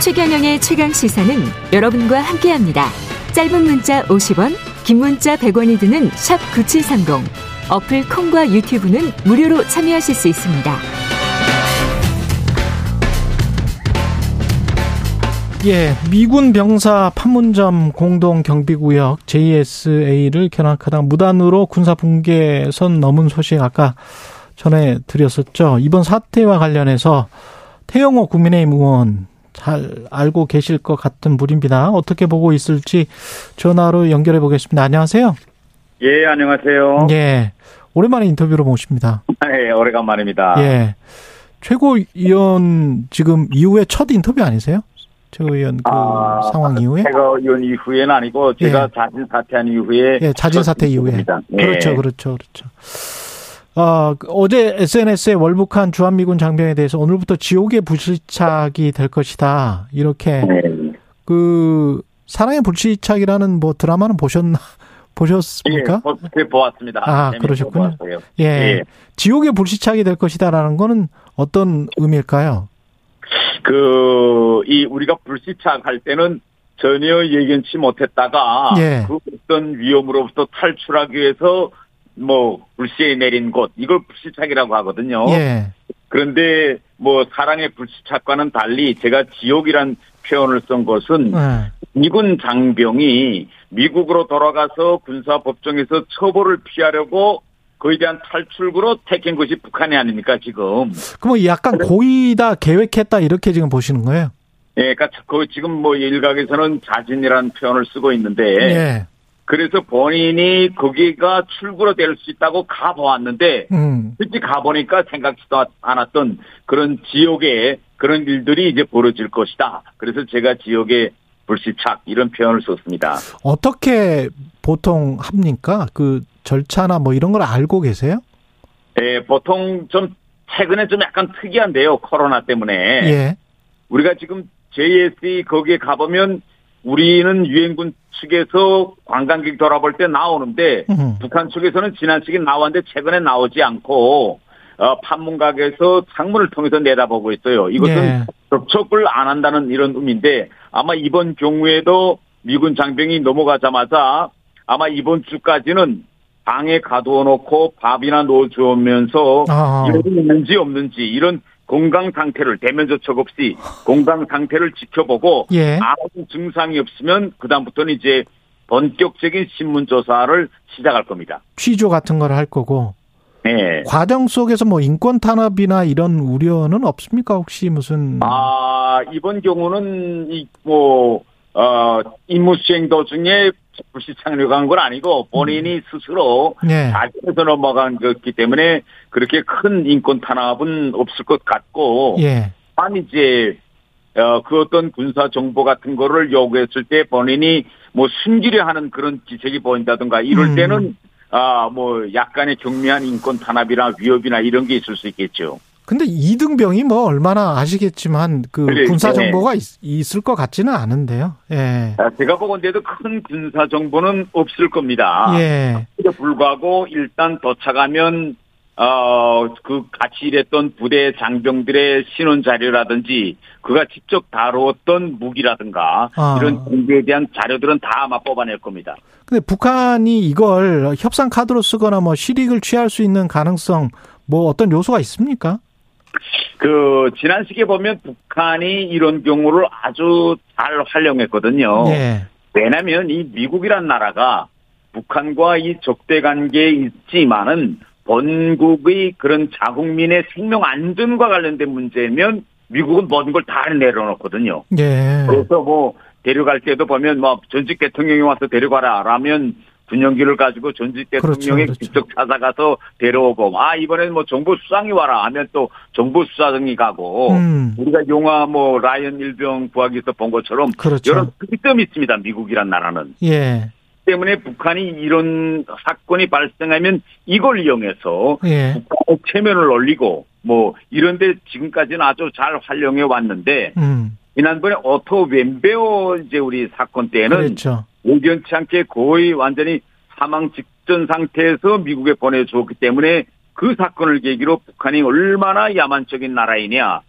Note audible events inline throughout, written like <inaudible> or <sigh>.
최경영의 최강 시사는 여러분과 함께합니다. 짧은 문자 50원, 긴 문자 100원이 드는 샵 9730. 어플 콩과 유튜브는 무료로 참여하실 수 있습니다. 예, 미군 병사 판문점 공동 경비구역 JSA를 견학하다 무단으로 군사 붕괴선 넘은 소식 아까 전해 드렸었죠. 이번 사태와 관련해서 태영호 국민의힘 의원 잘 알고 계실 것 같은 분입니다. 어떻게 보고 있을지 전화로 연결해 보겠습니다. 안녕하세요. 예, 안녕하세요. 예. 오랜만에 인터뷰로 모십니다. 예, 오래간만입니다. 예. 최고위원 지금 이후에 첫 인터뷰 아니세요? 최고위원 그 아, 상황 이후에? 최고위원 이후에는 아니고 제가 예. 자진 사퇴한 이후에 예, 자진 사퇴 이후에. 예. 그렇죠, 그렇죠, 그렇죠. 어, 어제 SNS에 월북한 주한미군 장병에 대해서 오늘부터 지옥의 불시착이 될 것이다. 이렇게 네. 그 사랑의 불시착이라는 뭐 드라마는 보셨나 <laughs> 보셨습니까? 예, 보았습니다. 아, 그러셨군요. 예. 예. 지옥의 불시착이 될 것이다라는 거는 어떤 의미일까요? 그, 이, 우리가 불시착할 때는 전혀 예견치 못했다가 예. 그 어떤 위험으로부터 탈출하기 위해서 뭐 불시에 내린 곳 이걸 불시착이라고 하거든요. 예. 그런데 뭐 사랑의 불시착과는 달리 제가 지옥이란 표현을 쓴 것은 예. 미군 장병이 미국으로 돌아가서 군사 법정에서 처벌을 피하려고 그에 대한 탈출구로 택한 것이 북한이 아닙니까 지금? 그럼 약간 고의다 계획했다 이렇게 지금 보시는 거예요? 예, 그러니까 그 지금 뭐 일각에서는 자진이라는 표현을 쓰고 있는데 예. 그래서 본인이 거기가 출구로 될 수 있다고 가보았는데 음. 솔직히 가보니까 생각지도 않았던 그런 지옥의 그런 일들이 이제 벌어질 것이다. 그래서 제가 지옥의 불시착 이런 표현을 썼습니다. 어떻게 보통 합니까? 그 절차나 뭐 이런 걸 알고 계세요? 네, 보통 좀 최근에 좀 약간 특이한데요. 코로나 때문에. 예. 우리가 지금 JSE 거기에 가보면 우리는 유엔군 측에서 관광객 돌아볼 때 나오는데 음. 북한 측에서는 지난 시기 나왔는데 최근에 나오지 않고 어, 판문각에서 창문을 통해서 내다보고 있어요. 이것은 예. 접촉을 안 한다는 이런 의미인데 아마 이번 경우에도 미군 장병이 넘어가자마자 아마 이번 주까지는 방에 가두어 놓고 밥이나 넣어주면서 이런 게 있는지 없는지 이런 건강 상태를 대면 접촉 없이 건강 상태를 지켜보고 예. 아무 증상이 없으면 그다음부터는 이제 본격적인 신문 조사를 시작할 겁니다. 취조 같은 걸 할 거고. 네. 과정 속에서 뭐 인권 탄압이나 이런 우려는 없습니까? 혹시 무슨 아, 이번 경우는 이뭐 어, 임무 수행 도중에 불시착륙 한 건 아니고 본인이 음. 스스로 네. 자진해서 넘어간 거기 때문에 그렇게 큰 인권 탄압은 없을 것 같고 예. 한 이제 어, 그 어떤 군사 정보 같은 거를 요구했을 때 본인이 뭐 숨기려 하는 그런 기색이 보인다든가 이럴 음. 때는 음. 아, 뭐 약간의 경미한 인권 탄압이나 위협이나 이런 게 있을 수 있겠죠. 근데 이등병이 뭐 얼마나 아시겠지만 그 그래, 군사 네. 정보가 네. 있, 을 것 같지는 않은데요. 예. 제가 보건데도 큰 군사 정보는 없을 겁니다. 예. 불구하고 일단 도착하면 어그 같이 일했던 부대 장병들의 신원 자료라든지 그가 직접 다루었던 무기라든가 아. 이런 정보에 대한 자료들은 다 아마 뽑아낼 겁니다. 근데 북한이 이걸 협상 카드로 쓰거나 뭐 실익을 취할 수 있는 가능성 뭐 어떤 요소가 있습니까? 그 지난 시기에 보면 북한이 이런 경우를 아주 잘 활용했거든요. 네. 왜냐하면 이 미국이란 나라가 북한과 이 적대 관계에 있지만은 본국의 그런 자국민의 생명 안전과 관련된 문제면 미국은 모든 걸 다 내려놓거든요. 네. 그래서 뭐 데려갈 때도 보면 뭐 전직 대통령이 와서 데려가라 라면 군용기를 가지고 전직 대통령이 그렇죠, 그렇죠. 직접 찾아가서 데려오고 아 이번에는 뭐 정부 수상이 와라 하면 또 정부 수사장이 가고 음. 우리가 영화 뭐 라이언 일병 구하기에서 본 것처럼 그렇죠. 여러 특점이 있습니다 미국이란 나라는 예. 때문에 북한이 이런 사건이 발생하면 이걸 이용해서 예. 북한의 체면을 올리고 뭐 이런데 지금까지는 아주 잘 활용해 왔는데 음. 지난번에 오토 웜비어 이제 우리 사건 때는 그렇죠. 예견치 않게 거의 완전히 사망 직전 상태에서 미국에 보내주었기 때문에 그 사건을 계기로 북한이 얼마나 야만적인 나라이냐라는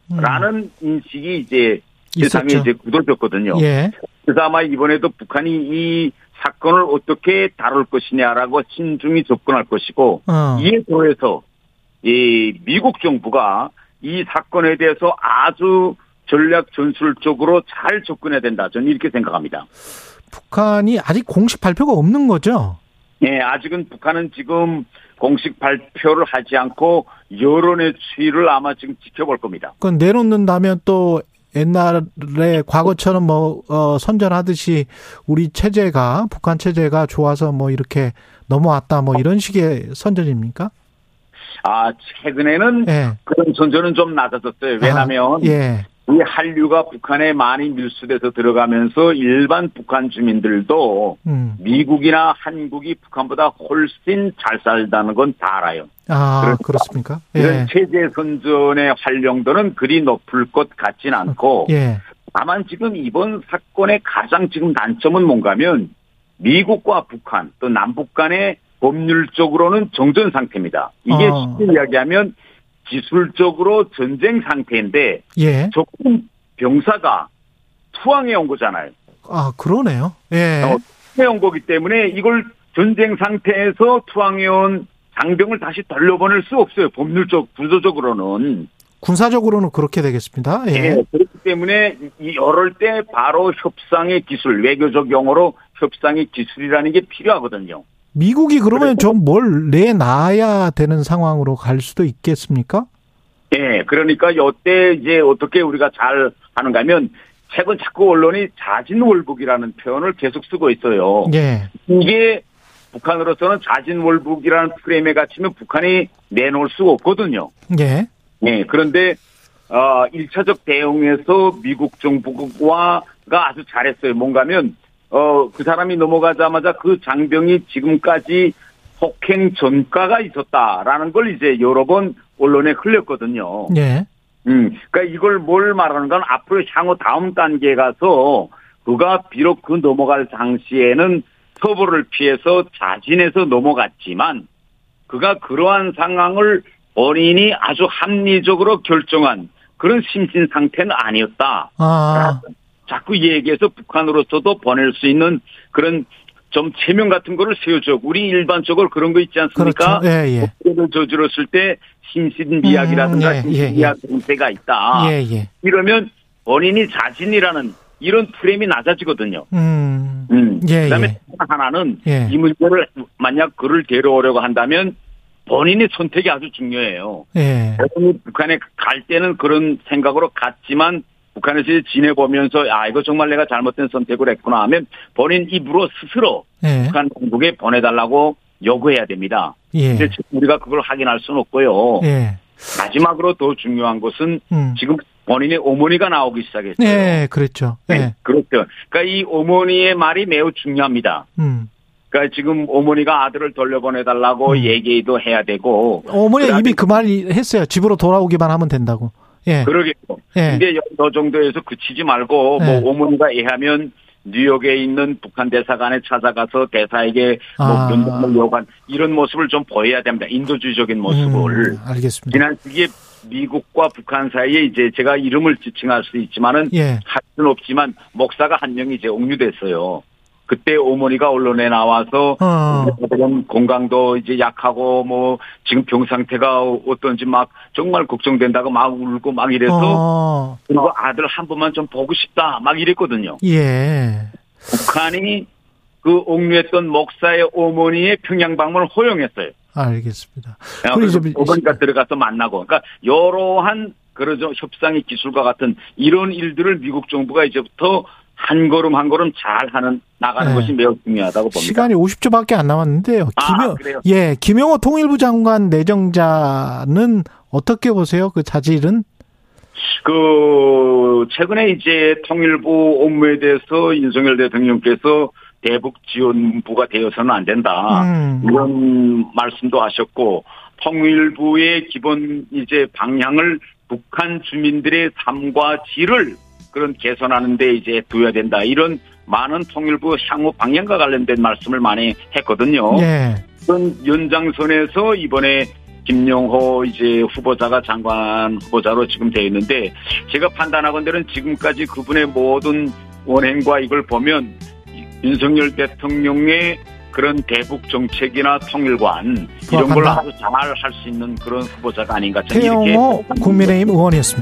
음. 인식이 이제 세상에 이제 굳어졌거든요. 예. 그래서 아마 이번에도 북한이 이 사건을 어떻게 다룰 것이냐라고 신중히 접근할 것이고 어. 이에 더해서 이 미국 정부가 이 사건에 대해서 아주 전략 전술적으로 잘 접근해야 된다. 저는 이렇게 생각합니다. 북한이 아직 공식 발표가 없는 거죠? 네, 아직은 북한은 지금 공식 발표를 하지 않고 여론의 추이를 아마 지금 지켜볼 겁니다. 그건 내놓는다면 또 옛날에 과거처럼 뭐 어, 선전하듯이 우리 체제가 북한 체제가 좋아서 뭐 이렇게 넘어왔다 뭐 이런 식의 선전입니까? 아 최근에는 예. 그런 선전은 좀 낮아졌어요. 왜냐하면 아, 예. 이 한류가 북한에 많이 밀수돼서 들어가면서 일반 북한 주민들도 음. 미국이나 한국이 북한보다 훨씬 잘 살다는 건 다 알아요. 아 그렇습니까? 예. 이런 체제 선전의 활용도는 그리 높을 것 같진 않고 예. 다만 지금 이번 사건의 가장 지금 단점은 뭔가면 미국과 북한 또 남북 간의 법률적으로는 정전 상태입니다. 이게 어. 쉽게 이야기하면 기술적으로 전쟁 상태인데 예. 조금 병사가 투항해 온 거잖아요. 아 그러네요. 예. 어, 투항해 온 거기 때문에 이걸 전쟁 상태에서 투항해 온 장병을 다시 돌려보낼 수 없어요. 법률적 구조적으로는. 군사적으로는 그렇게 되겠습니다. 예. 네, 그렇기 때문에 이럴 때 바로 협상의 기술, 외교적 용어로 협상의 기술이라는 게 필요하거든요. 미국이 그러면 좀 뭘 내놔야 되는 상황으로 갈 수도 있겠습니까? 예, 그러니까 이때 이제 어떻게 우리가 잘 하는가 하면 최근 자꾸 언론이 자진월북이라는 표현을 계속 쓰고 있어요. 예. 이게 북한으로서는 자진월북이라는 프레임에 갇히면 북한이 내놓을 수가 없거든요. 예. 예, 그런데 어 1차적 대응에서 미국 정부가 아주 잘했어요. 뭔가면 어, 그 사람이 넘어가자마자 그 장병이 지금까지 폭행 전과가 있었다라는 걸 이제 여러 번 언론에 흘렸거든요. 네. 음, 그러니까 이걸 뭘 말하는 건 앞으로 향후 다음 단계에 가서 그가 비록 그 넘어갈 당시에는 처벌을 피해서 자진해서 넘어갔지만 그가 그러한 상황을 본인이 아주 합리적으로 결정한 그런 심신 상태는 아니었다. 아. 자꾸 얘기해서 북한으로서도 보낼 수 있는 그런 좀 체면 같은 거를 세워줘. 우리 일반적으로 그런 거 있지 않습니까? 그렇죠. 예, 예. 를 저질렀을 때 심신미약이라든가 음, 예, 심신미약 예, 예. 상태가 있다. 예, 예. 이러면 본인이 자신이라는 이런 프레임이 낮아지거든요. 음, 음. 예, 그다음에 예. 하나는 이 문제를 만약 그를 데려오려고 한다면 본인의 선택이 아주 중요해요. 예. 북한에 갈 때는 그런 생각으로 갔지만 북한에서 지내보면서 아 이거 정말 내가 잘못된 선택을 했구나 하면 본인 입으로 스스로 예. 북한 정국에 보내달라고 요구해야 됩니다. 예. 근데 우리가 그걸 확인할 수는 없고요. 예. 마지막으로 더 중요한 것은 음. 지금 본인의 어머니가 나오기 시작했어요. 네, 그렇죠. 네. 그렇죠. 그러니까 이 어머니의 말이 매우 중요합니다. 음. 그러니까 지금 어머니가 아들을 돌려보내달라고 음. 얘기도 해야 되고. 어머니가 이미 그 말이 했어요. 집으로 돌아오기만 하면 된다고. 예. 그러겠고. 예. 근데 저 정도에서 그치지 말고 뭐 예. 뭐 어머니가 애하면 뉴욕에 있는 북한 대사관에 찾아가서 대사에게 뭐 아. 면담을 요구한 이런 모습을 좀 보여야 됩니다. 인도주의적인 모습을. 음, 알겠습니다. 지난 시기에 미국과 북한 사이에 이제 제가 이름을 지칭할 수 있지만은 예. 할 수는 없지만 목사가 한 명이 이제 옥류됐어요. 그때 어머니가 언론에 나와서 어. 건강도 이제 약하고 뭐 지금 병 상태가 어떤지 막 정말 걱정된다고 막 울고 막 이래서 어. 그리고 아들 한 번만 좀 보고 싶다 막 이랬거든요. 예. 북한이 그 옥류했던 목사의 어머니의 평양 방문을 허용했어요. 알겠습니다. 그래서 어머니가 들어가서 만나고 그러니까 여러한 그러죠 협상의 기술과 같은 이런 일들을 미국 정부가 이제부터 한 걸음 한 걸음 잘 하는 나가는 네. 것이 매우 중요하다고 봅니다. 시간이 50초밖에 안 남았는데요. 아, 김영 예, 김영호 통일부 장관 내정자는 어떻게 보세요? 그 자질은? 그 최근에 이제 통일부 업무에 대해서 윤석열 대통령께서 대북 지원부가 되어서는 안 된다. 음. 이런 말씀도 하셨고 통일부의 기본 이제 방향을 북한 주민들의 삶과 질을 그런 개선하는 데 이제 두어야 된다. 이런 많은 통일부 향후 방향과 관련된 말씀을 많이 했거든요. 네. 그런 연장선에서 이번에 김용호 이제 후보자가 장관 후보자로 지금 되어 있는데 제가 판단하건대는 지금까지 그분의 모든 원행과 이걸 보면 윤석열 대통령의 그런 대북 정책이나 통일관 이런 걸 아주 잘 할 수 있는 그런 후보자가 아닌가 저는 이렇게 국민의힘 의원이었습니다.